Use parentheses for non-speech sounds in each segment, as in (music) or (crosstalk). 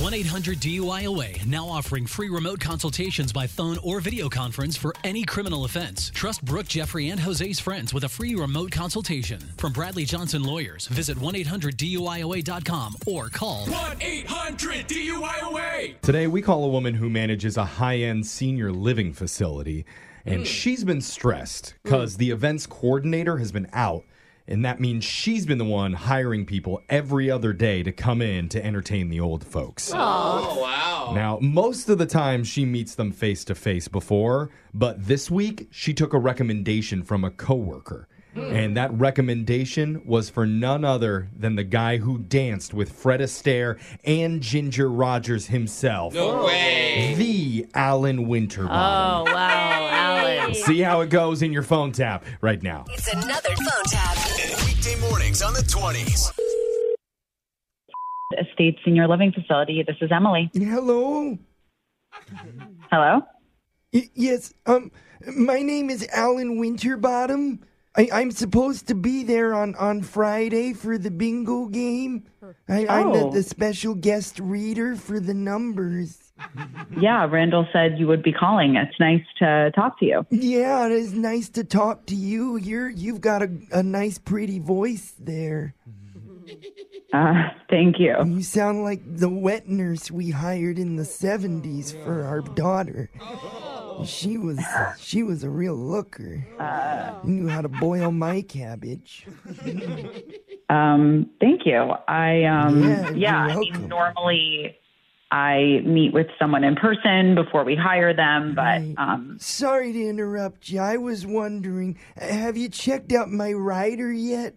1 800 DUIOA now offering free remote consultations by phone or video conference for any criminal offense. Trust Brooke, Jeffrey, and Jose's friends with a free remote consultation. From Bradley Johnson Lawyers, visit 1 800 DUIOA.com or call 1 800 DUIOA. Today, we call a woman who manages a high end senior living facility, and hmm. she's been stressed because hmm. the events coordinator has been out. And that means she's been the one hiring people every other day to come in to entertain the old folks. Oh, oh, wow. Now, most of the time she meets them face to face before, but this week she took a recommendation from a coworker. Hmm. And that recommendation was for none other than the guy who danced with Fred Astaire and Ginger Rogers himself. No oh. way. The Alan Winterbottom. Oh, wow, Alan. See how it goes in your phone tap right now. It's another phone tap. Weekday mornings on the 20s. Estate Senior Living Facility. This is Emily. Hello. Hello? Y- yes. Um, my name is Alan Winterbottom. I- I'm supposed to be there on, on Friday for the bingo game. I- I'm the, Oh. the special guest reader for the numbers. Yeah, Randall said you would be calling. It's nice to talk to you. Yeah, it is nice to talk to you. You're you've got a, a nice, pretty voice there. Uh, thank you. You sound like the wet nurse we hired in the '70s for our daughter. She was she was a real looker. Knew how to boil my cabbage. Um, thank you. I um Yeah, yeah, I mean, normally I meet with someone in person before we hire them, but Right. um Sorry to interrupt you. I was wondering, have you checked out my rider yet?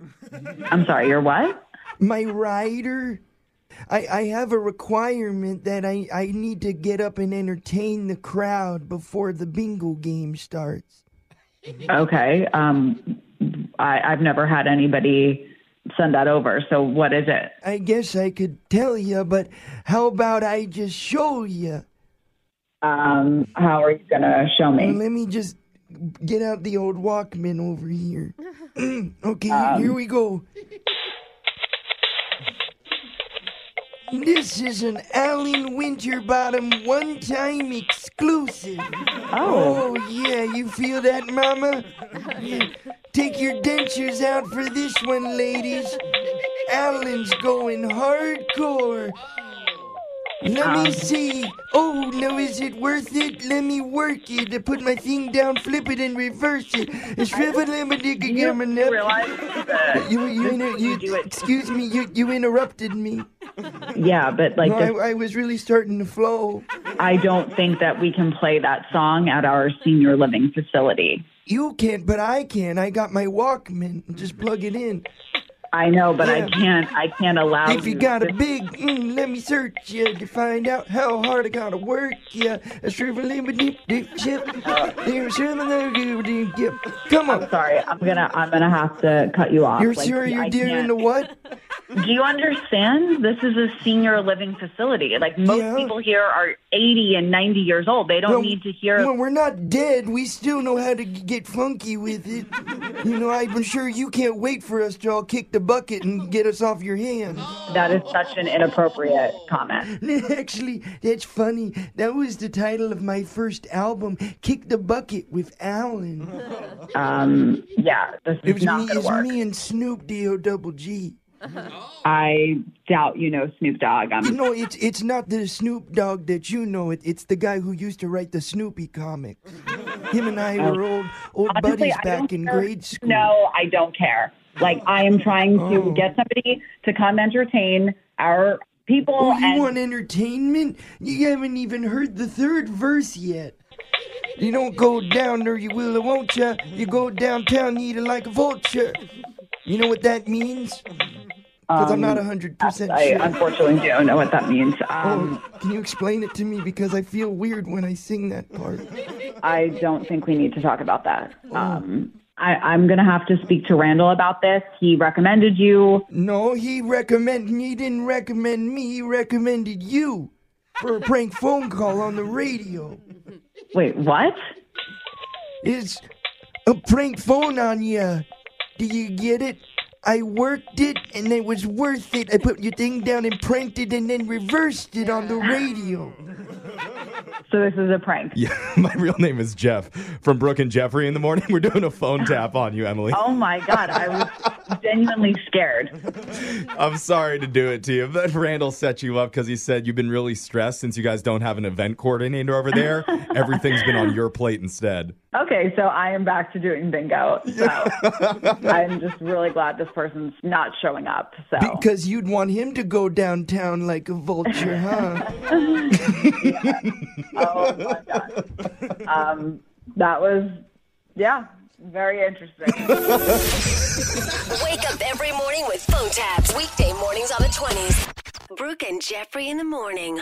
I'm sorry, you're what? My rider? I, I have a requirement that I, I need to get up and entertain the crowd before the bingo game starts. Okay. Um I, I've never had anybody send that over. So what is it? I guess I could tell you, but how about I just show you? Um, how are you gonna show Well, me? let me just get out the old Walkman over here. (clears throat) okay, here we go. This is an Alan Winterbottom one-time exclusive. Oh. Oh, yeah, you feel that, Mama? Take your dentures out for this one, ladies. Alan's going hardcore. Let me see. Oh, now is it worth it? Let me work it. I put my thing down, flip it, and reverse it. Shrivel him a dick You again. realize that You, you, inter- you, it. excuse me, you, you interrupted me. Yeah, but like No, this, I, I was really starting to flow. I don't think that we can play that song at our senior living facility. You can't, but I can. I got my Walkman. Just plug it in. I know, but I can't. I can't allow. You. If you got a big, mm, let me search you to find out how hard I gotta work. Yeah, a shriveling deep chip. There's shriveling deep. Come on. Sorry, I'm gonna. I'm gonna have to cut you off. You're Like, sure you're I doing can't- the what? (laughs) Do you understand? This is a senior living facility. Like most Yeah. people here are 80 and 90 years old. They don't Well, need to hear. Well, we're not dead. We still know how to get funky with it. You know, I'm sure you can't wait for us to all kick the bucket and get us off your hands. That is such an inappropriate comment. (laughs) Actually, that's funny. That was the title of my first album, Kick the Bucket with Alan. Um, yeah, this It is was not me, going to work. me and Snoop D-O double G. Oh. I doubt you know Snoop Dogg. I'm No, it's it's not the Snoop Dogg that you know. It, it's the guy who used to write the Snoopy comics. Him and I were old old Oh. Honestly, buddies back in care. grade school. No, I don't care. Like I am trying to Oh. get somebody to come entertain our people. Oh, you and want entertainment? You haven't even heard the third verse yet. You don't go down there, you will or won't ya. You go downtown, you eat it like a vulture. You know what that means? Because I'm not 100% Um, I unfortunately don't know what that means. Um, Oh, can you explain it to me? Because I feel weird when I sing that part. I don't think we need to talk about that. Oh. Um, I, I'm going to have to speak to Randall about this. He recommended you. No, he recommended, he didn't recommend me, he recommended you for a prank phone call on the radio. Wait, what? It's a prank phone on you. Do you get it? I worked it and it was worth it. I put your thing down and pranked it and then reversed it on the radio. So this is a prank. Yeah, (laughs) my real name is Jeff from Brooke and Jeffrey in the morning. We're doing a phone tap on you, Emily. Oh my God, I (laughs) was genuinely scared. (laughs) I'm sorry to do it to you, but Randall set you up because he said you've been really stressed since you guys don't have an event coordinator over there. (laughs) Everything's been on your plate instead. Okay, so I am back to doing bingo. So (laughs) I'm just really glad this person's not showing up. So Because you'd want him to go downtown like a vulture, huh? oh my God. Um, that was, yeah, very interesting. (laughs) Wake up every morning with phone taps. Weekday mornings on the 20s. Brooke and Jeffrey in the morning.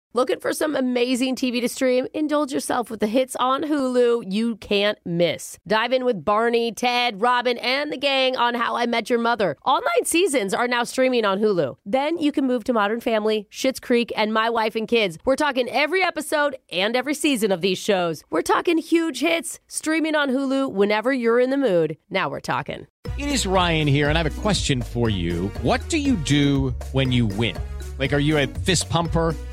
Looking for some amazing TV to stream? Indulge yourself with the hits on Hulu you can't miss. Dive in with Barney, Ted, Robin, and the gang on How I Met Your Mother. All nine seasons are now streaming on Hulu. Then you can move to Modern Family, Schitt's Creek, and My Wife and Kids. We're talking every episode and every season of these shows. We're talking huge hits streaming on Hulu whenever you're in the mood. Now we're talking. It is Ryan here, and I have a question for you. What do you do when you win? Like, are you a fist pumper?